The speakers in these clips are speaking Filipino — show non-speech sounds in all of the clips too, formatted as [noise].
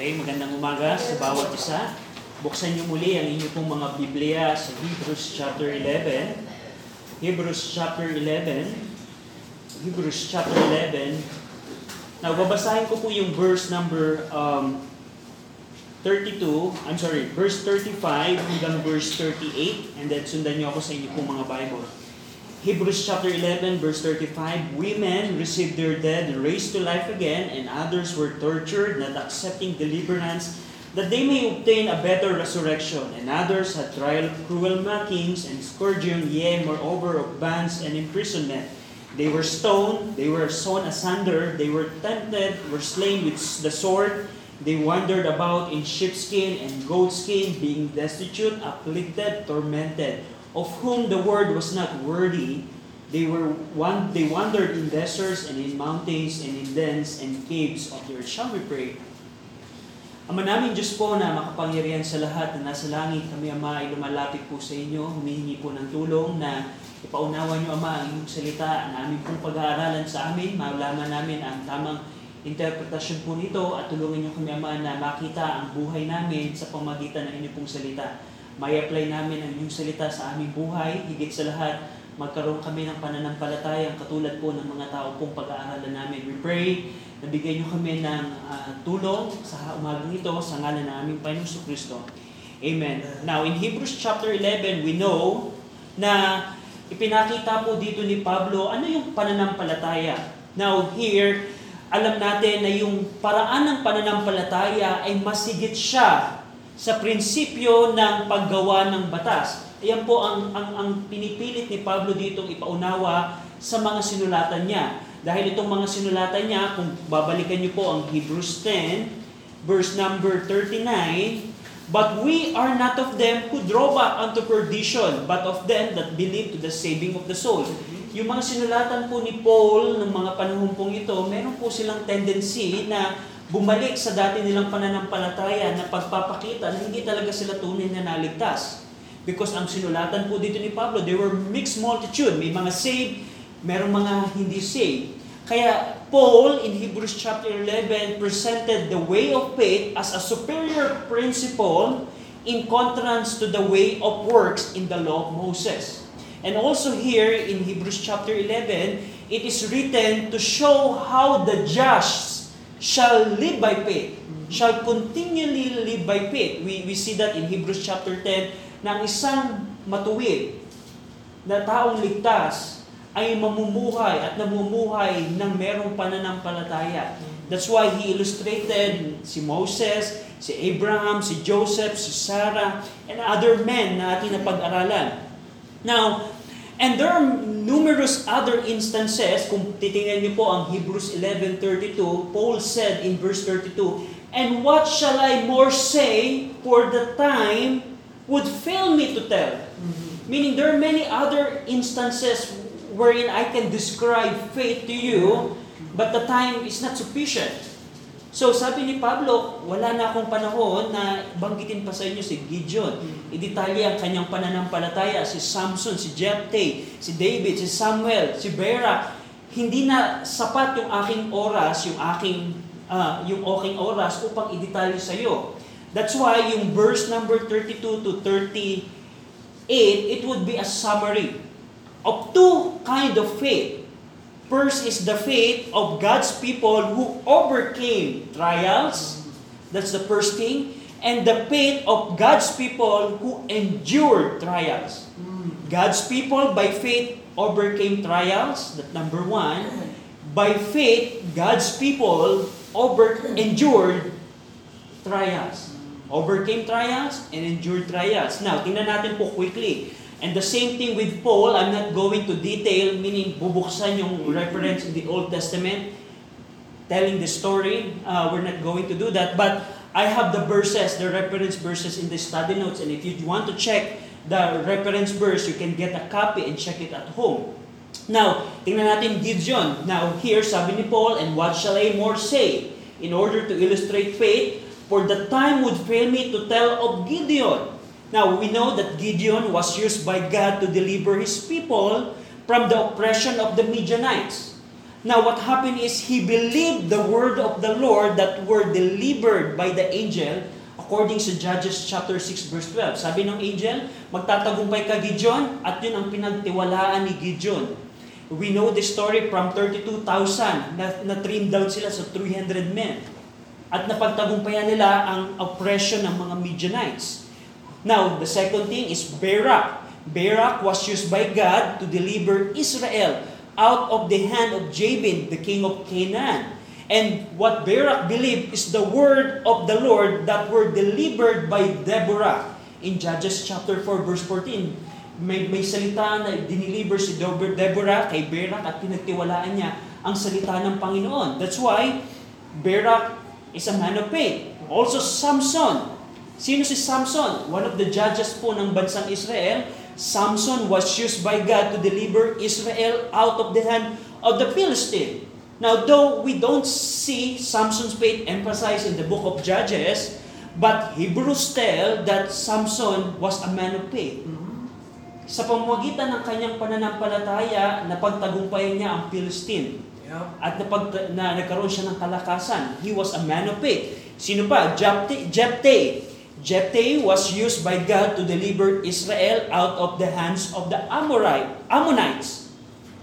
Okay, magandang umaga sa bawat isa. Buksan niyo muli ang inyong pong mga Biblia sa Hebrews chapter 11. Hebrews chapter 11. Hebrews chapter 11. Now, babasahin ko po yung verse number um, 32, I'm sorry, verse 35 hanggang verse 38, and then sundan niyo ako sa inyong pong mga Bible. Hebrews chapter 11 verse 35, Women received their dead raised to life again, and others were tortured, not accepting deliverance, that they may obtain a better resurrection. And others had trial of cruel mockings and scourging, yea, moreover of bands and imprisonment. They were stoned, they were sawn asunder, they were tempted, were slain with the sword. They wandered about in sheepskin and goatskin, being destitute, afflicted, tormented of whom the word was not worthy, they were one they wandered in deserts and in mountains and in dens and caves of the earth. Shall we pray? Ama namin Diyos po na makapangyarihan sa lahat na nasa langit, kami Ama ay lumalapit po sa inyo, humihingi po ng tulong na ipaunawa niyo Ama ang inyong salita na aming pong pag-aaralan sa amin, malaman namin ang tamang interpretasyon po nito at tulungan niyo kami Ama na makita ang buhay namin sa pamagitan ng inyong pong salita may apply namin ang inyong salita sa aming buhay, higit sa lahat, magkaroon kami ng pananampalataya katulad po ng mga tao pong pag-aaralan namin. We pray na bigyan niyo kami ng uh, tulong sa umagang ito sa ngalan ng aming Panginoon Kristo. Amen. Now, in Hebrews chapter 11, we know na ipinakita po dito ni Pablo ano yung pananampalataya. Now, here, alam natin na yung paraan ng pananampalataya ay masigit siya sa prinsipyo ng paggawa ng batas. Ayan po ang, ang, ang pinipilit ni Pablo ditong ipaunawa sa mga sinulatan niya. Dahil itong mga sinulatan niya, kung babalikan niyo po ang Hebrews 10, verse number 39, But we are not of them who draw back unto perdition, but of them that believe to the saving of the soul. Yung mga sinulatan po ni Paul ng mga panahon pong ito, meron po silang tendency na bumalik sa dati nilang pananampalataya na pagpapakita na hindi talaga sila tunay na naligtas. Because ang sinulatan po dito ni Pablo, they were mixed multitude. May mga saved, merong mga hindi saved. Kaya Paul in Hebrews chapter 11 presented the way of faith as a superior principle in contrast to the way of works in the law of Moses. And also here in Hebrews chapter 11, it is written to show how the just shall live by faith, shall continually live by faith. We, we see that in Hebrews chapter 10, na ang isang matuwid na taong ligtas ay mamumuhay at namumuhay ng merong pananampalataya. That's why he illustrated si Moses, si Abraham, si Joseph, si Sarah, and other men na ating napag-aralan. Now, And there are numerous other instances, kung titingnan niyo po ang Hebrews 11.32, Paul said in verse 32, And what shall I more say, for the time would fail me to tell. Mm-hmm. Meaning there are many other instances wherein I can describe faith to you, but the time is not sufficient. So sabi ni Pablo, wala na akong panahon na banggitin pa sa inyo si Gideon. Idetalye ang kanyang pananampalataya, si Samson, si Jephthah, si David, si Samuel, si Barak. Hindi na sapat yung aking oras, yung aking uh, yung aking oras upang idetalye sa iyo. That's why yung verse number 32 to 38, it would be a summary of two kind of faith First is the faith of God's people who overcame trials. That's the first thing. And the faith of God's people who endured trials. God's people by faith overcame trials. That number one. By faith, God's people over endured trials. Overcame trials and endured trials. Now, tingnan natin po quickly. And the same thing with Paul, I'm not going to detail, meaning bubuksan yung reference in the Old Testament, telling the story. Uh, we're not going to do that. But I have the verses, the reference verses in the study notes. And if you want to check the reference verse, you can get a copy and check it at home. Now, tingnan natin Gideon. Now, here, sabi ni Paul, And what shall I more say? In order to illustrate faith, for the time would fail me to tell of Gideon Now, we know that Gideon was used by God to deliver his people from the oppression of the Midianites. Now, what happened is he believed the word of the Lord that were delivered by the angel according to Judges chapter 6 verse 12. Sabi ng angel, magtatagumpay ka Gideon at yun ang pinagtiwalaan ni Gideon. We know the story from 32,000 na, na trim down sila sa 300 men. At napagtagumpayan nila ang oppression ng mga Midianites. Now, the second thing is Barak. Barak was used by God to deliver Israel out of the hand of Jabin, the king of Canaan. And what Barak believed is the word of the Lord that were delivered by Deborah. In Judges chapter 4 verse 14, may, may salita na diniliver si Deborah kay Barak at pinagtiwalaan niya ang salita ng Panginoon. That's why Barak is a man of faith. Also Samson. Sino si Samson? One of the judges po ng bansang Israel Samson was used by God to deliver Israel out of the hand of the Philistine. Now, though we don't see Samson's faith emphasized in the book of Judges, but Hebrews tell that Samson was a man of faith. Sa pamamagitan ng kanyang pananampalataya, napagtagumpayan niya ang Philistine. At napag, na, nagkaroon siya ng kalakasan. He was a man of faith. Sino pa? Jepte. Jephthah was used by God to deliver Israel out of the hands of the Amorite, Ammonites.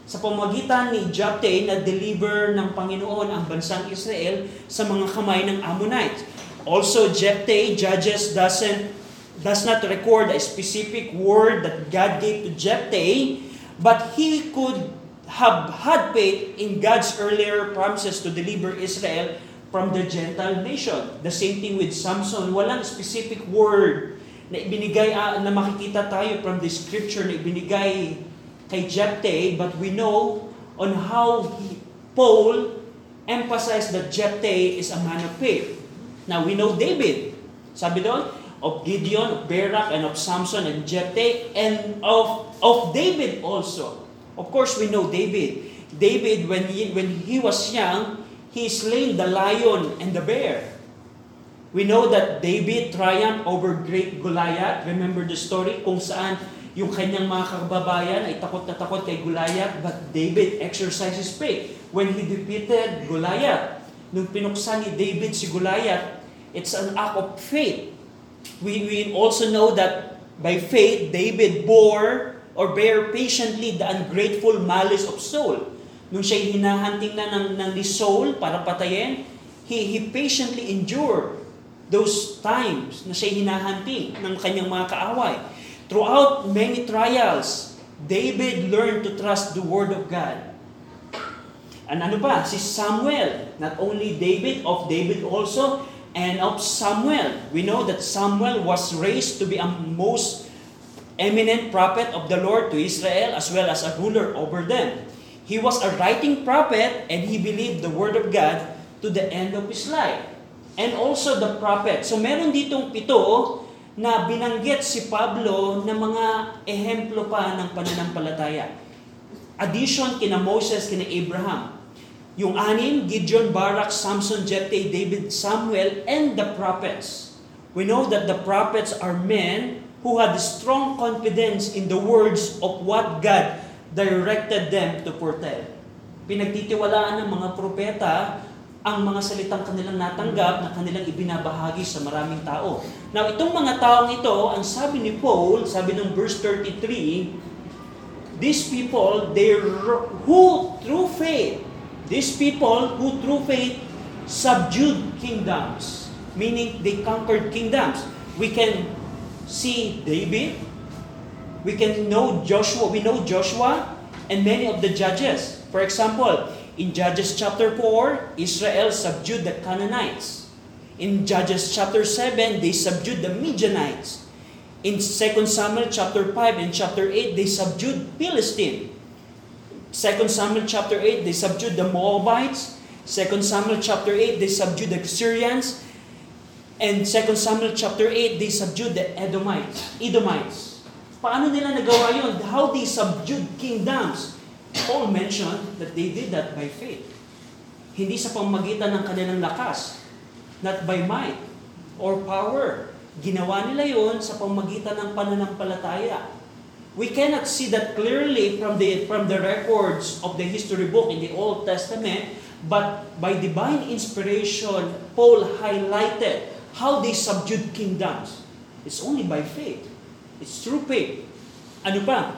Sa pamagitan ni Jephthah na deliver ng Panginoon ang bansang Israel sa mga kamay ng Ammonites. Also, Jephthah, Judges doesn't does not record a specific word that God gave to Jephthah, but he could have had faith in God's earlier promises to deliver Israel from the Gentile nation. The same thing with Samson. Walang specific word na ibinigay, uh, na makikita tayo from the scripture na ibinigay kay Jephthah, but we know on how he, Paul emphasized that Jephthah is a man of faith. Now, we know David. Sabi doon, of Gideon, of Barak, and of Samson, and Jephthah, and of, of David also. Of course, we know David. David, when he, when he was young, he slain the lion and the bear. We know that David triumphed over great Goliath. Remember the story kung saan yung kanyang mga kababayan ay takot na takot kay Goliath, but David exercised his faith when he defeated Goliath. Nung pinuksan ni David si Goliath, it's an act of faith. We, we also know that by faith, David bore or bear patiently the ungrateful malice of Saul. Nung siya'y hinahanting na ng, ng ni Saul para patayin, he, he patiently endured those times na siya'y hinahanting ng kanyang mga kaaway. Throughout many trials, David learned to trust the Word of God. And ano pa? Si Samuel, not only David, of David also, and of Samuel. We know that Samuel was raised to be a most eminent prophet of the Lord to Israel as well as a ruler over them. He was a writing prophet and he believed the word of God to the end of his life. And also the prophet. So meron ditong pito na binanggit si Pablo na mga ehemplo pa ng pananampalataya. Addition kina Moses, kina Abraham. Yung anim, Gideon, Barak, Samson, Jephthah, David, Samuel, and the prophets. We know that the prophets are men who had strong confidence in the words of what God directed them to foretell. Pinagtitiwalaan ng mga propeta ang mga salitang kanilang natanggap na kanilang ibinabahagi sa maraming tao. Now, itong mga taong ito, ang sabi ni Paul, sabi ng verse 33, these people, they who through faith, these people who through faith subdued kingdoms, meaning they conquered kingdoms. We can see David, we can know Joshua, we know Joshua and many of the judges. For example, in Judges chapter 4, Israel subdued the Canaanites. In Judges chapter 7, they subdued the Midianites. In 2 Samuel chapter 5 and chapter 8, they subdued Philistine. 2 Samuel chapter 8, they subdued the Moabites. 2 Samuel chapter 8, they subdued the Syrians. And 2 Samuel chapter 8, they subdued the Edomites. Edomites. Paano nila nagawa yun? How they subdued kingdoms. Paul mentioned that they did that by faith. Hindi sa pamagitan ng kanilang lakas. Not by might or power. Ginawa nila yon sa pamagitan ng pananampalataya. We cannot see that clearly from the from the records of the history book in the Old Testament, but by divine inspiration, Paul highlighted how they subdued kingdoms. It's only by faith. It's through faith. Ano pa?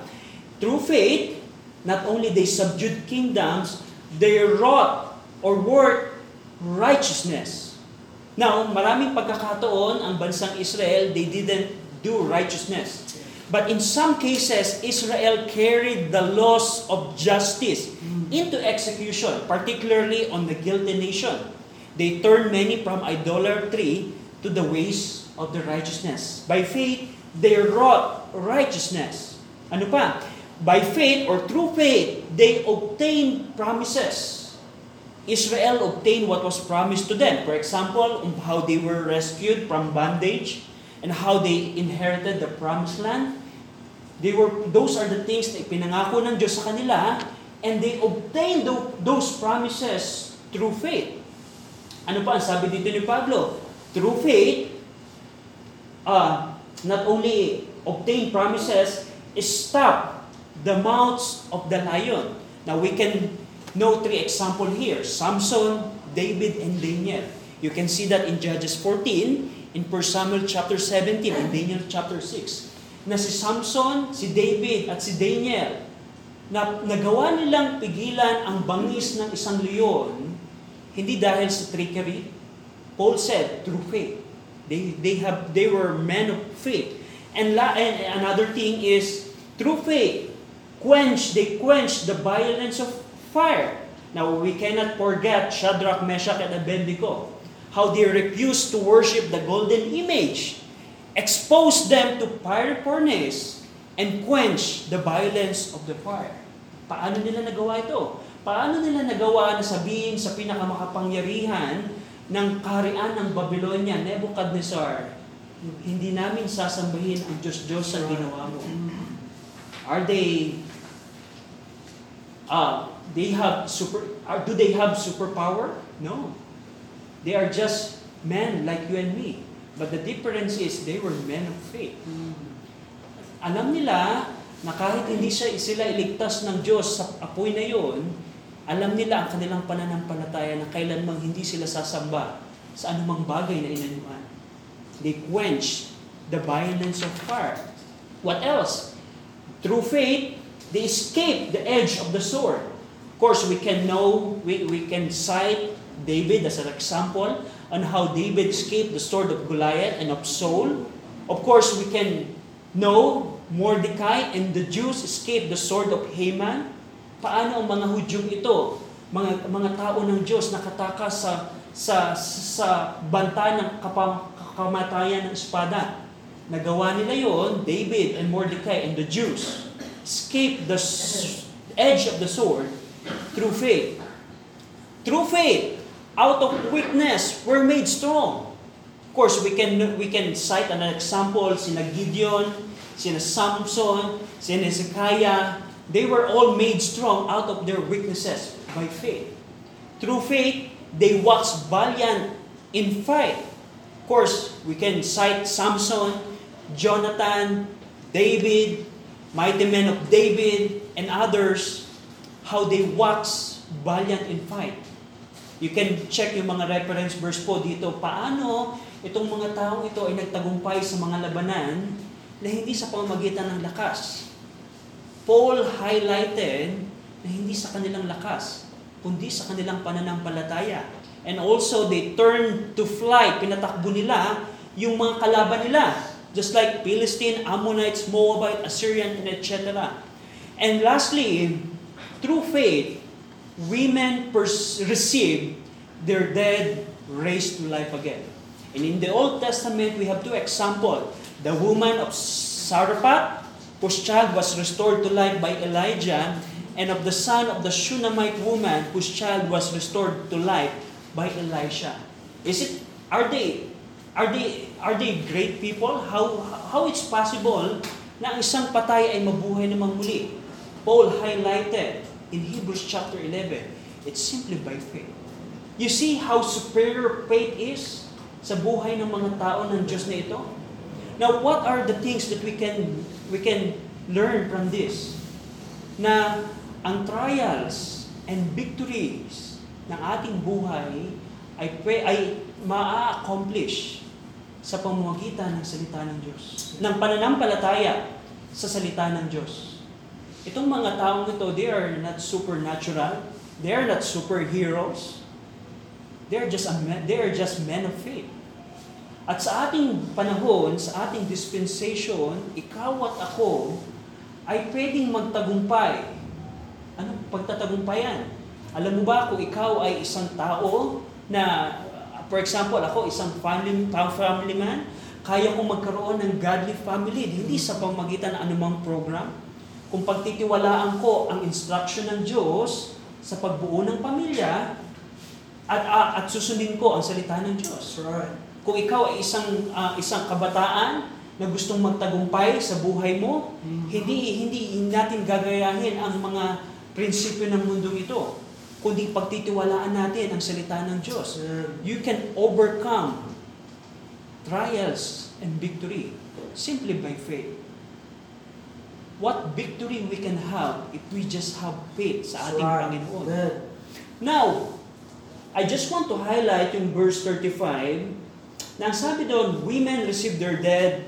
Through faith, not only they subdued kingdoms, they wrought or worked righteousness. Now, maraming pagkakataon ang bansang Israel, they didn't do righteousness. But in some cases, Israel carried the laws of justice into execution, particularly on the guilty nation. They turned many from idolatry to the ways of the righteousness. By faith, they wrought righteousness. Ano pa? By faith or through faith, they obtained promises. Israel obtained what was promised to them. For example, how they were rescued from bondage and how they inherited the promised land. They were, those are the things na ipinangako ng Diyos sa kanila and they obtained those promises through faith. Ano pa ang sabi dito ni Pablo? Through faith, uh, not only obtain promises, stop the mouths of the lion. Now we can know three examples here. Samson, David, and Daniel. You can see that in Judges 14, in 1 Samuel chapter 17, and Daniel chapter 6 na si Samson, si David at si Daniel na nagawa nilang pigilan ang bangis ng isang leon hindi dahil sa trickery. Paul said through faith. They they have they were men of faith. And, la, and another thing is through faith quench they quench the violence of fire. Now we cannot forget Shadrach, Meshach and Abednego how they refused to worship the golden image expose them to fire furnace, and quench the violence of the fire. Paano nila nagawa ito? Paano nila nagawa na sabihin sa pinakamakapangyarihan ng kaharian ng Babylonia, Nebuchadnezzar, hindi namin sasambahin ang Diyos-Diyos sa ginawa mo? Are they uh, they have super are, do they have superpower? No. They are just men like you and me. But the difference is, they were men of faith. Alam nila na kahit hindi siya, sila iligtas ng Diyos sa apoy na yon, alam nila ang kanilang pananampalataya na kailanmang hindi sila sasamba sa anumang bagay na inanuman. They quench the violence of fire. What else? Through faith, they escape the edge of the sword. Of course, we can know, we, we can cite David as an example on how David escaped the sword of Goliath and of Saul. Of course, we can know Mordecai and the Jews escaped the sword of Haman. Paano ang mga Hudyong ito, mga mga tao ng Diyos nakatakas sa sa sa banta ng kapam, kamatayan ng espada. Nagawa nila yon, David and Mordecai and the Jews escaped the edge of the sword through faith. Through faith, out of weakness, we're made strong. Of course, we can we can cite an example, sina Gideon, sina Samson, sina Hezekiah, they were all made strong out of their weaknesses by faith. Through faith, they waxed valiant in fight. Of course, we can cite Samson, Jonathan, David, mighty men of David, and others, how they waxed valiant in fight. You can check yung mga reference verse po dito. Paano itong mga taong ito ay nagtagumpay sa mga labanan na hindi sa pamamagitan ng lakas. Paul highlighted na hindi sa kanilang lakas, kundi sa kanilang pananampalataya. And also, they turned to flight. Pinatakbo nila yung mga kalaban nila. Just like Philistine, Ammonites, Moabite, Assyrian, and etc. And lastly, through faith, women pers- receive their dead raised to life again. And in the Old Testament, we have two examples. The woman of Saraphat, whose child was restored to life by Elijah, and of the son of the Shunammite woman, whose child was restored to life by Elisha. Is it, are they, are they, are they great people? How, how it's possible na ang isang patay ay mabuhay namang muli? Paul highlighted in Hebrews chapter 11, it's simply by faith. You see how superior faith is sa buhay ng mga tao ng Diyos na ito? Now, what are the things that we can we can learn from this na ang trials and victories ng ating buhay ay, ay maa-accomplish sa pamamagitan ng salita ng Diyos. Ng pananampalataya sa salita ng Diyos. Itong mga taong ito, they are not supernatural. They are not superheroes. They are just a they are just men of faith. At sa ating panahon, sa ating dispensation, ikaw at ako ay pwedeng magtagumpay. Ano pagtatagumpayan? Alam mo ba kung ikaw ay isang tao na, for example, ako isang family, family man, kaya kong magkaroon ng godly family, hindi sa pamagitan ng anumang program. Kung pagtitiwalaan ko ang instruction ng Diyos sa pagbuo ng pamilya, at, at, at susundin ko ang salita ng Diyos. Right. Kung ikaw ay isang uh, isang kabataan na gustong magtagumpay sa buhay mo, Mhm. hindi hindi natin gagayahin ang mga prinsipyo ng mundong ito, kundi pagtitiwalaan natin ang salita ng Diyos. You can overcome trials and victory simply by faith. What victory we can have if we just have faith sa ating Right. Panginoon. Amen. Now, I just want to highlight yung verse 35 na ang sabi doon, women receive their dead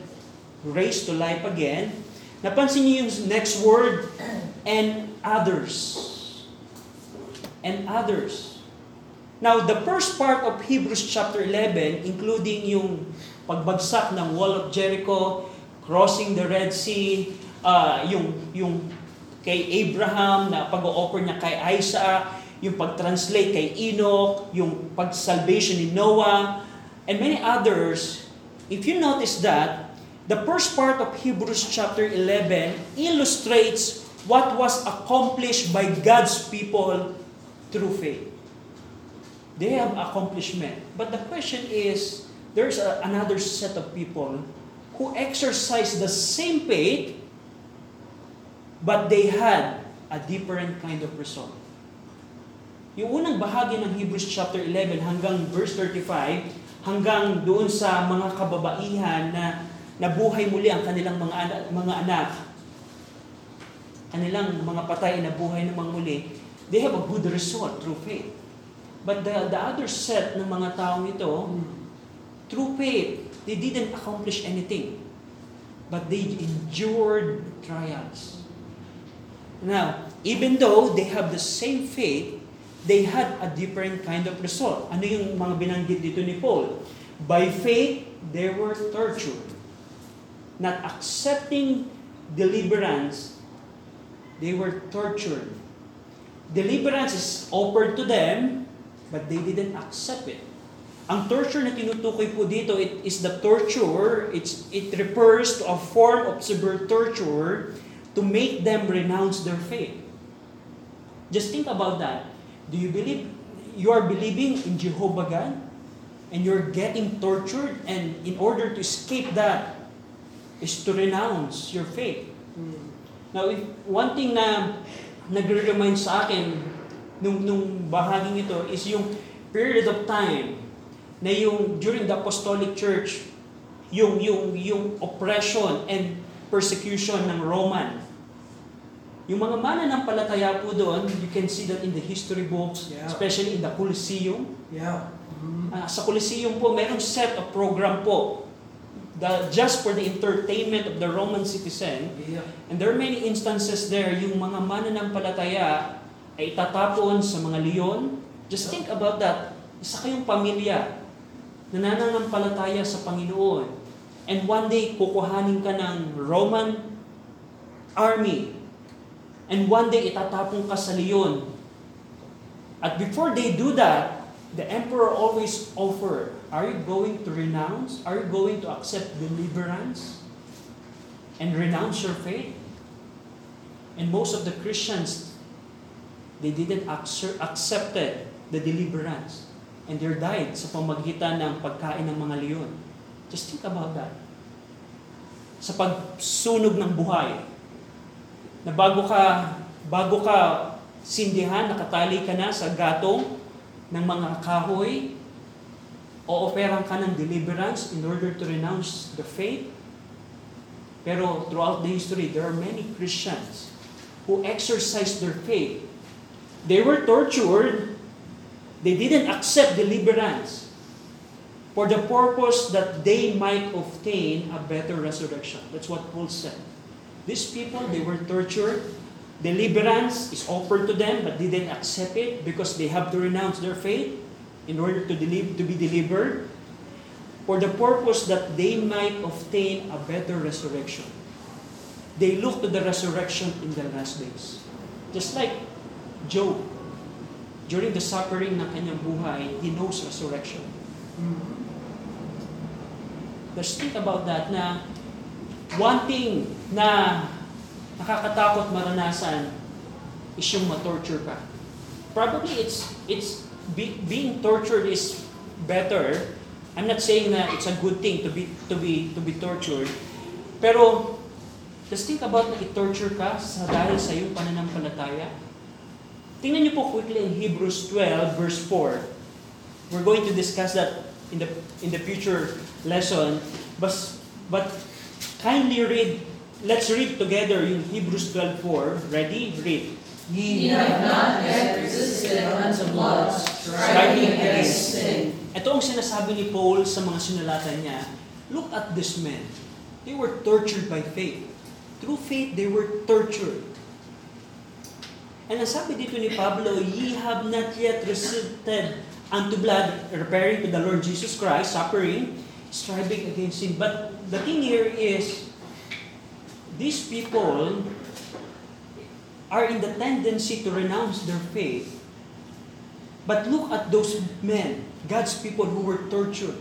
raised to life again. Napansin niyo yung next word, and others. And others. Now, the first part of Hebrews chapter 11, including yung pagbagsak ng wall of Jericho, crossing the Red Sea, uh, yung, yung kay Abraham na pag-offer niya kay Isaac, yung pag-translate kay Enoch, yung pag-salvation ni Noah, and many others, if you notice that, the first part of Hebrews chapter 11 illustrates what was accomplished by God's people through faith. They have accomplishment. But the question is, there's a, another set of people who exercise the same faith, but they had a different kind of result. Yung unang bahagi ng Hebrews chapter 11 hanggang verse 35, hanggang doon sa mga kababaihan na nabuhay muli ang kanilang mga anak, mga anak, kanilang mga patay na buhay namang muli, they have a good result through faith. But the, the other set ng mga taong ito, through faith, they didn't accomplish anything. But they endured trials. Now, even though they have the same faith, they had a different kind of result. Ano yung mga binanggit dito ni Paul? By faith, they were tortured. Not accepting deliverance, they were tortured. Deliverance is offered to them, but they didn't accept it. Ang torture na tinutukoy po dito, it is the torture, it's, it refers to a form of severe torture to make them renounce their faith. Just think about that. Do you believe, you are believing in Jehovah God, and you're getting tortured, and in order to escape that, is to renounce your faith. Now, if, one thing na nagre-remind sa akin nung, nung bahaging ito is yung period of time na yung during the apostolic church yung yung yung oppression and persecution ng Roman yung mga mananampalataya po doon you can see that in the history books Yeah. especially in the Colosseum Yeah. Mhm. Ah, sa Colosseum po merong set of program po the, just for the entertainment of the Roman citizen Yeah. And there are many instances there, yung mga mananampalataya ay itatapon sa mga leon. Just think about that. Isa kayong pamilya na nananampalataya sa Panginoon. And one day, kukuhanin ka ng Roman army. And one day, itatapon ka sa leon. At before they do that, the emperor always offer, are you going to renounce? Are you going to accept deliverance? and renounce your faith. And most of the Christians, they didn't accept accepted the deliverance. And they died sa pamagitan ng pagkain ng mga leon. Just think about that. Sa pagsunog ng buhay. Na bago ka, bago ka sindihan, nakatali ka na sa gatong ng mga kahoy, o operan ka ng deliverance in order to renounce the faith, Pero throughout the history, there are many Christians who exercised their faith. They were tortured. They didn't accept deliverance for the purpose that they might obtain a better resurrection. That's what Paul said. These people, they were tortured. Deliverance is offered to them, but they didn't accept it because they have to renounce their faith in order to, deliver, to be delivered for the purpose that they might obtain a better resurrection. They look to the resurrection in the last days. Just like Job, during the suffering ng kanyang buhay, he knows resurrection. Mm-hmm. Just think about that na one thing na nakakatakot maranasan is yung ma-torture ka. Probably it's it's be, being tortured is better I'm not saying na it's a good thing to be to be to be tortured. Pero just think about na i-torture ka sa dahil sa iyong pananampalataya. Tingnan niyo po quickly in Hebrews 12 verse 4. We're going to discuss that in the in the future lesson. But but kindly read let's read together in Hebrews 12:4. Ready? Read. Ye have not yet resisted unto blood, striving against sin. Ito ang sinasabi ni Paul sa mga sinulatan niya. Look at this men. They were tortured by faith. Through faith, they were tortured. And ang sabi dito ni Pablo, Ye have not yet resisted unto blood, referring to the Lord Jesus Christ, suffering, striving against sin. But the thing here is, these people are in the tendency to renounce their faith. But look at those men, God's people who were tortured,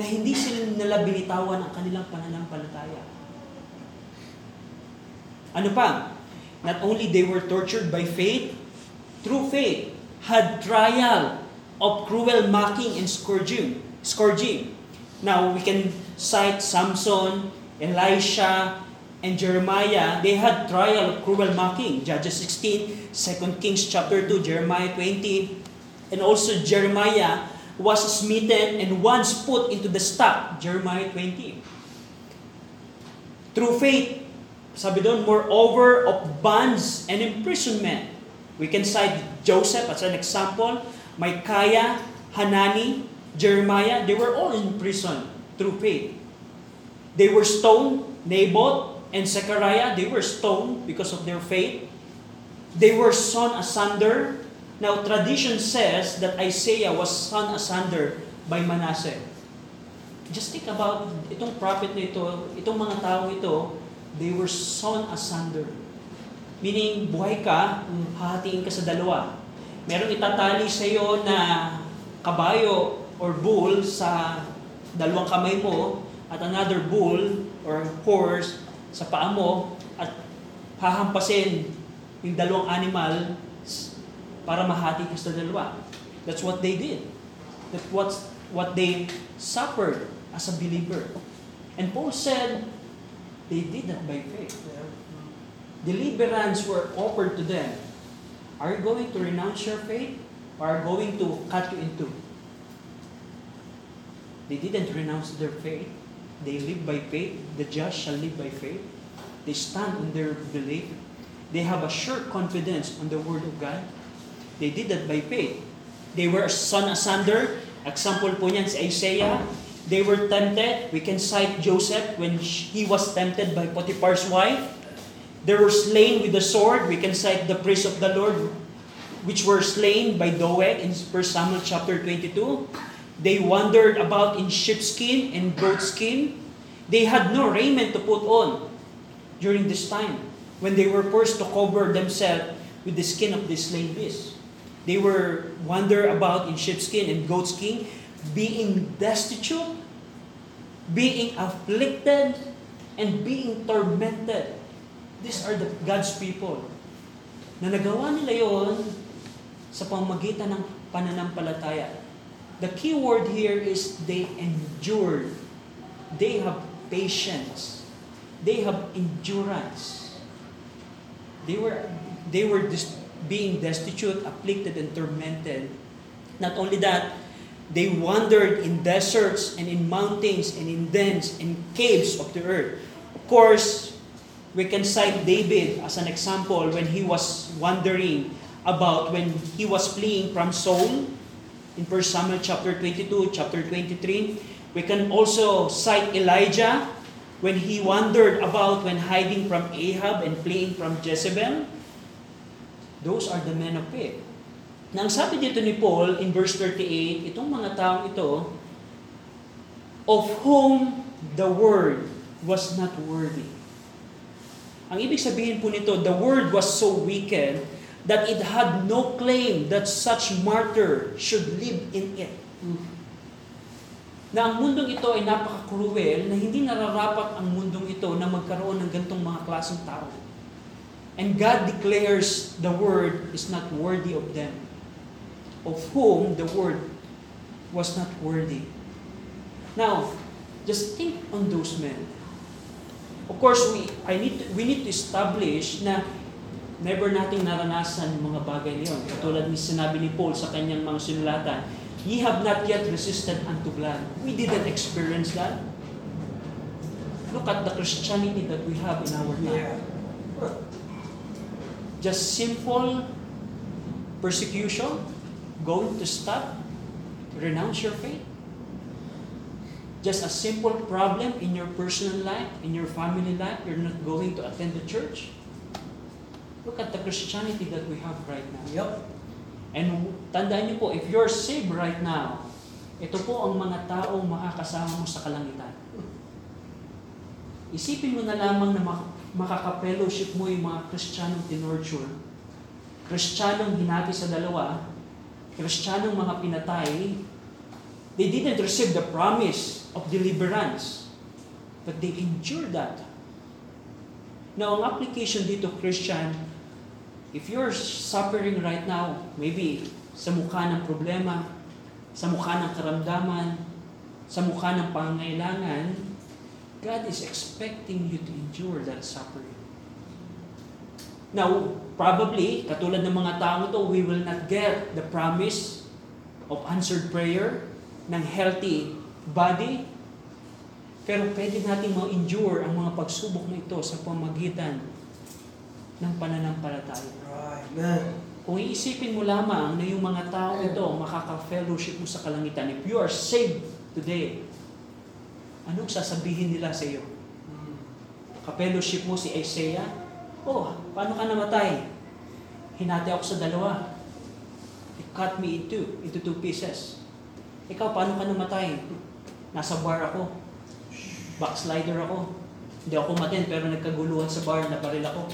na hindi sila nila binitawan ang kanilang pananampalataya. Ano pa? Not only they were tortured by faith, through faith, had trial of cruel mocking and scourging. scourging. Now, we can cite Samson, Elisha, and Jeremiah, they had trial of cruel mocking. Judges 16, 2 Kings chapter 2, Jeremiah 20, and also Jeremiah was smitten and once put into the stock. Jeremiah 20. Through faith, sabi doon, moreover of bonds and imprisonment. We can cite Joseph as an example, Micaiah, Hanani, Jeremiah, they were all in prison through faith. They were stoned, Naboth, and Zechariah, they were stoned because of their faith. They were sawn asunder. Now, tradition says that Isaiah was sawn asunder by Manasseh. Just think about itong prophet na ito, itong mga tao ito, they were sawn asunder. Meaning, buhay ka, hahatiin ka sa dalawa. Merong itatali sa iyo na kabayo or bull sa dalawang kamay mo at another bull or horse sa paa mo at hahampasin yung dalawang animal para mahati ka sa dalawa. That's what they did. That's what, what they suffered as a believer. And Paul said, they did that by faith. Deliverance were offered to them. Are you going to renounce your faith? Or are going to cut you in two? They didn't renounce their faith. They live by faith. The just shall live by faith. They stand on their belief. They have a sure confidence on the Word of God. They did that by faith. They were son asunder. Example po niyan si Isaiah. They were tempted. We can cite Joseph when he was tempted by Potiphar's wife. They were slain with the sword. We can cite the praise of the Lord, which were slain by Doeg in 1 Samuel chapter 22. They wandered about in sheepskin and goatskin. They had no raiment to put on during this time when they were forced to cover themselves with the skin of the slain beast. They were wander about in sheepskin and goatskin, being destitute, being afflicted, and being tormented. These are the God's people. Na nagawa nila yon sa pamagitan ng pananampalataya. The key word here is they endured. They have patience. They have endurance. They were they were dis- being destitute, afflicted, and tormented. Not only that, they wandered in deserts and in mountains and in dens and caves of the earth. Of course, we can cite David as an example when he was wondering about when he was fleeing from Saul in 1 Samuel chapter 22, chapter 23. We can also cite Elijah when he wondered about when hiding from Ahab and fleeing from Jezebel. Those are the men of faith. Nang sabi dito ni Paul in verse 38, itong mga taong ito, of whom the word was not worthy. Ang ibig sabihin po nito, the word was so wicked that it had no claim that such martyr should live in it. Na ang mundong ito ay napaka-cruel, na hindi nararapat ang mundong ito na magkaroon ng gantong mga klaseng tao. And God declares the word is not worthy of them, of whom the word was not worthy. Now, just think on those men. Of course, we I need to, we need to establish na never nating naranasan yung mga bagay na yun. Katulad ni sinabi ni Paul sa kanyang mga sinulatan, Ye have not yet resisted unto blood. We didn't experience that. Look at the Christianity that we have in our time. Just simple persecution, going to stop, renounce your faith. Just a simple problem in your personal life, in your family life, you're not going to attend the church. Look at the Christianity that we have right now. Yep. And tandaan niyo po, if you're saved right now, ito po ang mga taong makakasama mo sa kalangitan. Isipin mo na lamang na mak- makaka-fellowship mo yung mga Kristiyanong tinorture, Kristiyanong hinati sa dalawa, Kristiyanong mga pinatay, they didn't receive the promise of deliverance, but they endured that. Now, ang application dito, Christian, if you're suffering right now, maybe sa mukha ng problema, sa mukha ng karamdaman, sa mukha ng pangangailangan, God is expecting you to endure that suffering. Now, probably, katulad ng mga tao ito, we will not get the promise of answered prayer, ng healthy body, pero pwede natin ma-endure ang mga pagsubok na ito sa pamagitan ng pananampalataya. Right, man. Kung iisipin mo lamang na yung mga tao ito makaka-fellowship mo sa kalangitan, if you are saved today, anong sasabihin nila sa iyo? Ka-fellowship mo si Isaiah? Oh, paano ka namatay? Hinati ako sa dalawa. It cut me into, into two pieces. Ikaw, paano ka namatay? Nasa bar ako. Backslider ako. Hindi ako matin pero nagkaguluhan sa bar, nabaril ako.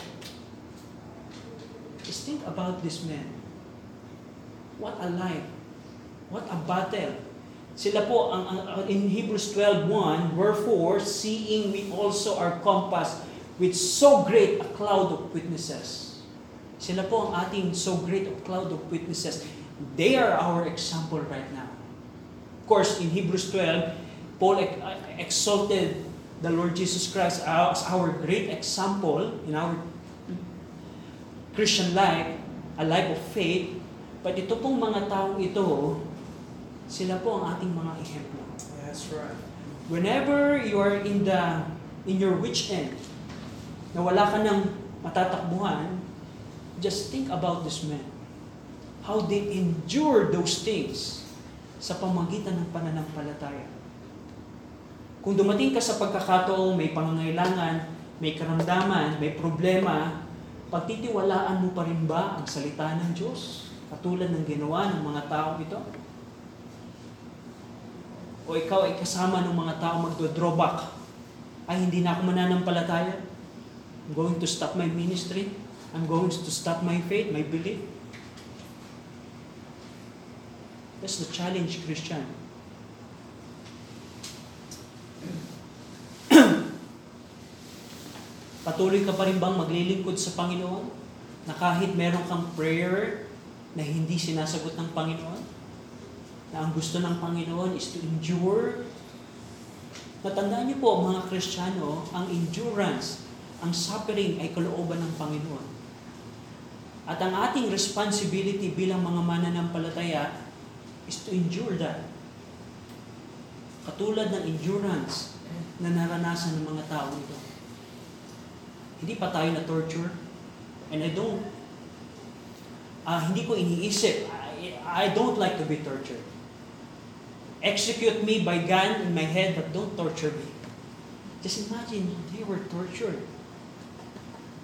Just think about this man. What a life. What a battle. Sila po, ang, ang, in Hebrews 12.1, Wherefore, seeing we also are compassed with so great a cloud of witnesses. Sila po ang ating so great a cloud of witnesses. They are our example right now. Of course, in Hebrews 12, Paul ex- uh, exalted the Lord Jesus Christ as our great example in our Christian life, a life of faith, but ito pong mga taong ito, sila po ang ating mga ehemplo. That's right. Whenever you are in the in your witch end, na wala ka ng matatakbuhan, just think about this man. How they endure those things sa pamagitan ng pananampalataya. Kung dumating ka sa pagkakataong may pangangailangan, may karamdaman, may problema, pagtitiwalaan mo pa rin ba ang salita ng Diyos? Katulad ng ginawa ng mga taong ito? O ikaw ay kasama ng mga tao magdo-drawback. Ay, hindi na ako mananampalataya. I'm going to stop my ministry. I'm going to stop my faith, my belief. That's the challenge, Christian. Patuloy ka pa rin bang maglilingkod sa Panginoon? Na kahit meron kang prayer na hindi sinasagot ng Panginoon? Na ang gusto ng Panginoon is to endure? Natandaan niyo po, mga Kristiyano, ang endurance, ang suffering ay kalooban ng Panginoon. At ang ating responsibility bilang mga mananampalataya is to endure that. Katulad ng endurance na naranasan ng mga tao ito. Hindi pa tayo na-torture. And I don't, ah hindi ko iniisip, I, I don't like to be tortured. Execute me by gun in my head, but don't torture me. Just imagine, they were tortured.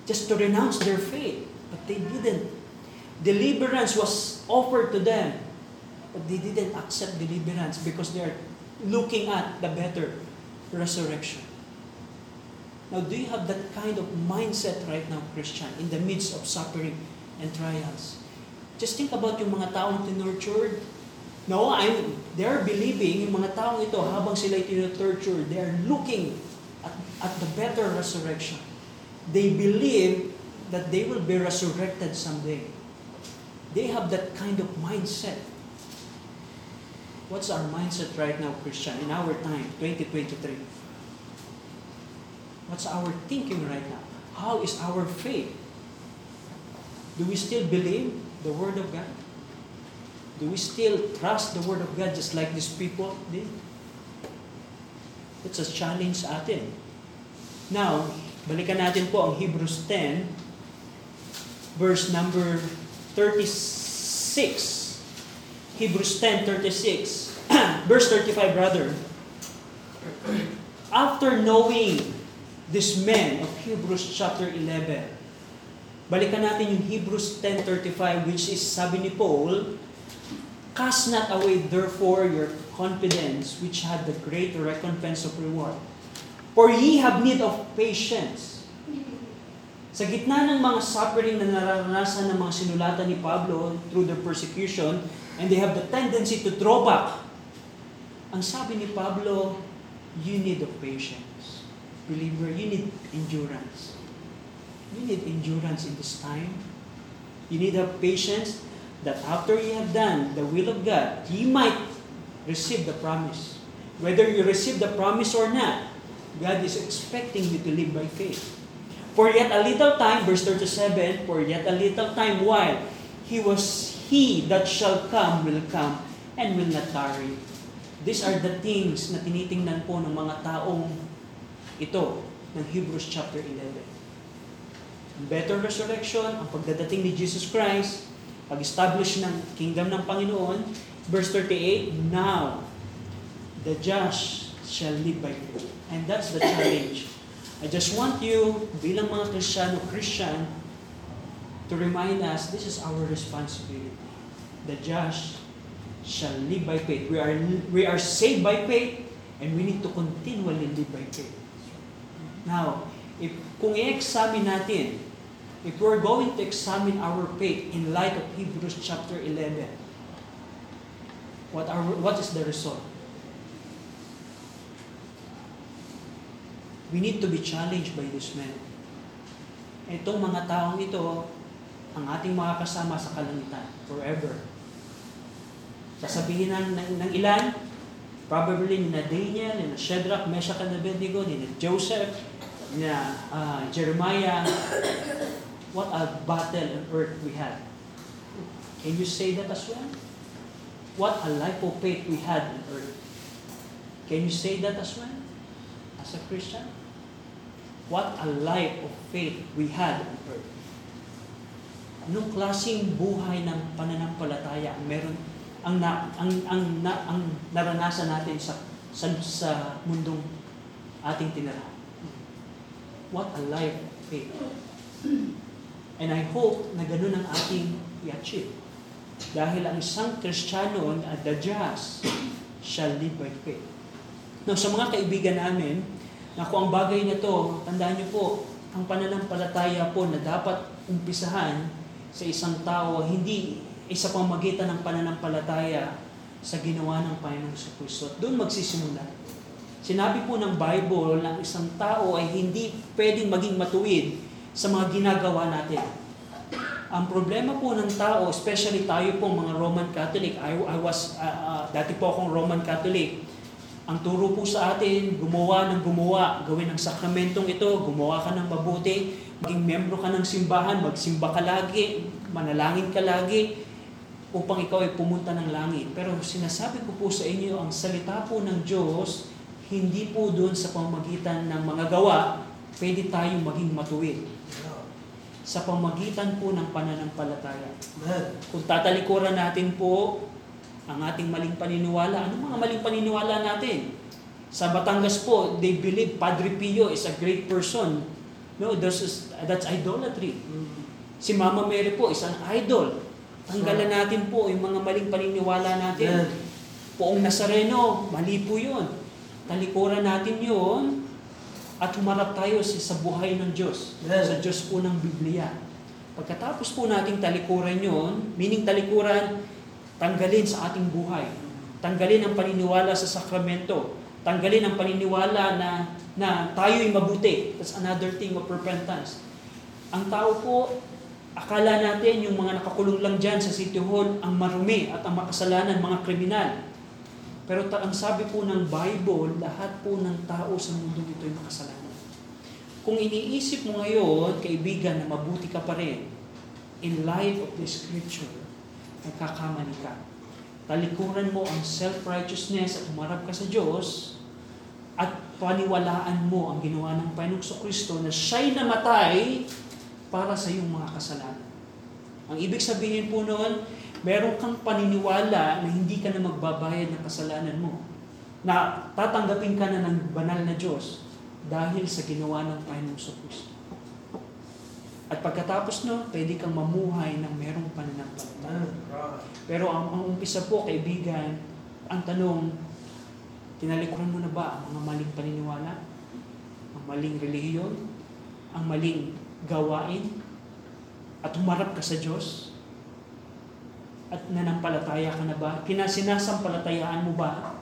Just to renounce their faith. But they didn't. Deliverance was offered to them. But they didn't accept deliverance because they are looking at the better resurrection. Now, do you have that kind of mindset right now, Christian, in the midst of suffering and trials? Just think about yung mga taong tinurtured. No, I'm, they're believing, yung mga taong ito, habang sila tinutorture, they're looking at, at the better resurrection. They believe that they will be resurrected someday. They have that kind of mindset. What's our mindset right now, Christian, in our time, 2023? What's our thinking right now? How is our faith? Do we still believe the Word of God? Do we still trust the Word of God just like these people did? It's a challenge sa atin. Now, balikan natin po ang Hebrews 10, verse number 36. Hebrews 10, 36. [clears throat] verse 35, brother. [clears throat] After knowing this men of Hebrews chapter 11, balikan natin yung Hebrews 10.35 which is sabi ni Paul, Cast not away therefore your confidence which had the great recompense of reward. For ye have need of patience. Sa gitna ng mga suffering na nararanasan ng mga sinulatan ni Pablo through the persecution, and they have the tendency to draw back, ang sabi ni Pablo, you need of patience. Believer, you need endurance. You need endurance in this time. You need have patience that after you have done the will of God, you might receive the promise. Whether you receive the promise or not, God is expecting you to live by faith. For yet a little time, verse 37, for yet a little time while he was he that shall come will come and will not tarry. These are the things na tinitingnan po ng mga taong ito ng Hebrews chapter 11. Ang better resurrection, ang pagdadating ni Jesus Christ, pag-establish ng kingdom ng Panginoon, verse 38, Now, the just shall live by faith. And that's the challenge. I just want you, bilang mga Kristiyano, Christian, to remind us this is our responsibility. The just shall live by faith. We are, we are saved by faith and we need to continually live by faith. Now, if, kung i-examine natin, if we're going to examine our faith in light of Hebrews chapter 11, what, are, what is the result? We need to be challenged by this man. Itong mga taong ito, ang ating mga kasama sa kalangitan, forever. Sasabihin ng, ng, ng ilan, probably ni na Daniel, ni na Shadrach, Meshach, and Abednego, ni na Joseph, na uh, Jeremiah, what a battle on earth we had. Can you say that as well? What a life of faith we had on earth. Can you say that as well? As a Christian? What a life of faith we had on earth. Anong klaseng buhay ng pananampalataya meron ang na, ang ang na, ang naranasan natin sa sa, sa mundong ating tinira. What a life of faith. And I hope na ganun ang ating i-achieve. Dahil ang isang Kristiyano at the just shall live by faith. Now, sa mga kaibigan namin, na kung ang bagay na to, tandaan niyo po, ang pananampalataya po na dapat umpisahan sa isang tao, hindi isa pamagitan ng pananampalataya sa ginawa ng Panginoong sa Kristo. Doon magsisimula. Sinabi po ng Bible na isang tao ay hindi pwedeng maging matuwid sa mga ginagawa natin. Ang problema po ng tao, especially tayo po mga Roman Catholic, I, I was, uh, uh, dati po akong Roman Catholic, ang turo po sa atin, gumawa ng gumawa, gawin ang sakramentong ito, gumawa ka ng mabuti, maging membro ka ng simbahan, magsimba ka lagi, manalangin ka lagi, upang ikaw ay pumunta ng langit. Pero sinasabi ko po sa inyo, ang salita po ng Diyos, hindi po doon sa pamagitan ng mga gawa, pwede tayong maging matuwid sa pamagitan po ng pananampalataya. Kung tatalikuran natin po ang ating maling paniniwala, ano mga maling paniniwala natin? Sa Batangas po, they believe Padre Pio is a great person. No, that's, that's idolatry. Si Mama Mary po is an idol. Tanggalan natin po yung mga maling paniniwala natin. Poong Nazareno, mali po yun. Talikuran natin yun at humarap tayo sa, buhay ng Diyos. Amen. Sa Diyos po ng Biblia. Pagkatapos po nating talikuran yun, meaning talikuran, tanggalin sa ating buhay. Tanggalin ang paniniwala sa sakramento. Tanggalin ang paniniwala na, na tayo'y mabuti. That's another thing of repentance. Ang tao po, akala natin yung mga nakakulong lang dyan sa City Hall, ang marumi at ang makasalanan, mga kriminal. Pero ta- ang sabi po ng Bible, lahat po ng tao sa mundo ito ay makasalanan. Kung iniisip mo ngayon, kaibigan, na mabuti ka pa rin, in light of the scripture, nagkakamali ka. Talikuran mo ang self-righteousness at humarap ka sa Diyos at paniwalaan mo ang ginawa ng Panginoong Kristo na siya'y namatay para sa iyong mga kasalanan. Ang ibig sabihin po noon, meron kang paniniwala na hindi ka na magbabayad ng kasalanan mo. Na tatanggapin ka na ng banal na Diyos dahil sa ginawa ng Panginoong Kristo. At pagkatapos no, pwede kang mamuhay ng merong pananampalataya. Amen. Pero ang, ang umpisa po, kaibigan, ang tanong, tinalikuran mo na ba ang mga maling paniniwala? Ang maling relihiyon? Ang maling gawain? At humarap ka sa Diyos? At nanampalataya ka na ba? Kinasinasampalatayaan mo ba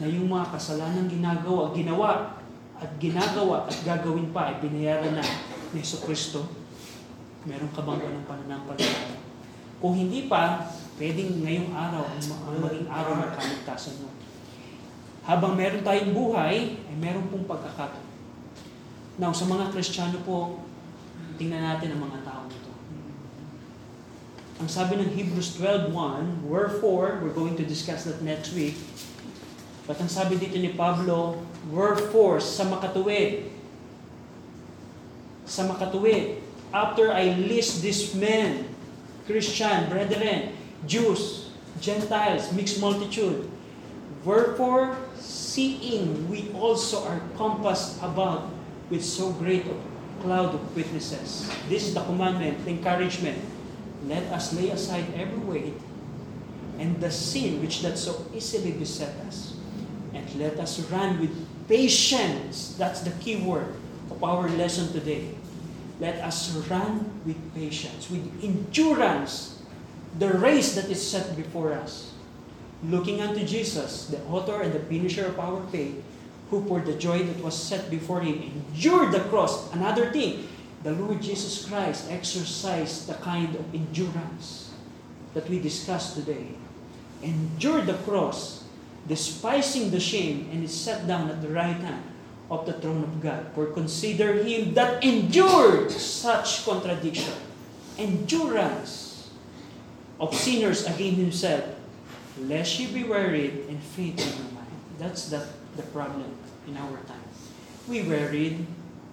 na yung mga kasalanan ginagawa, ginawa at ginagawa at gagawin pa ay binayaran na ni Yeso Kristo? Meron ka bang ganong pananampalataya? Kung hindi pa, pwedeng ngayong araw ang ang maging araw ng kaligtasan mo. Habang meron tayong buhay, ay meron pong pagkakataon. Now, sa mga Kristiyano po, tingnan natin ang mga tao nito. Ang sabi ng Hebrews 12.1, Wherefore, we're going to discuss that next week, but ang sabi dito ni Pablo, Wherefore, sa makatuwid, sa makatuwid, after I list these men, Christian, brethren, Jews, Gentiles, mixed multitude. Wherefore, seeing we also are compassed about with so great a cloud of witnesses. This is the commandment, the encouragement. Let us lay aside every weight and the sin which does so easily beset us. And let us run with patience. That's the key word of our lesson today. Let us run with patience, with endurance, the race that is set before us. Looking unto Jesus, the author and the finisher of our faith, who for the joy that was set before him endured the cross. Another thing, the Lord Jesus Christ exercised the kind of endurance that we discussed today. Endured the cross, despising the shame, and is set down at the right hand of the throne of God. For consider him that endured such contradiction, endurance of sinners against himself, lest ye be wearied and faint in your mind. That's the, the problem in our time. We wearied,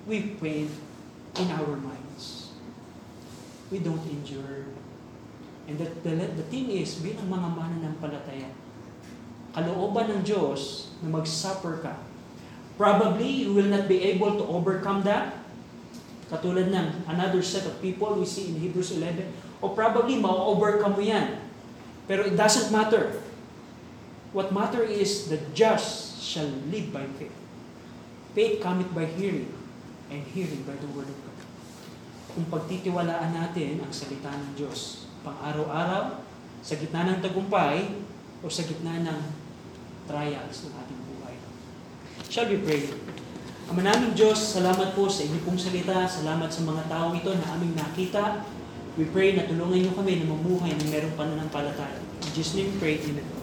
we faint in our minds. We don't endure. And the, the, the thing is, bilang mga mananampalataya, kalooban ng Diyos na mag-suffer ka, probably you will not be able to overcome that. Katulad ng another set of people we see in Hebrews 11. O probably ma-overcome mo yan. Pero it doesn't matter. What matter is the just shall live by faith. Faith cometh by hearing, and hearing by the word of God. Kung pagtitiwalaan natin ang salita ng Diyos, pang araw-araw, sa gitna ng tagumpay, o sa gitna ng trials ng ating buhay. Shall we pray? Ama naming Diyos, salamat po sa inyong salita, salamat sa mga tao ito na aming nakita. We pray na tulungan niyo kami na mamuhay ng merong pananampalataya. In Jesus' name pray, Amen.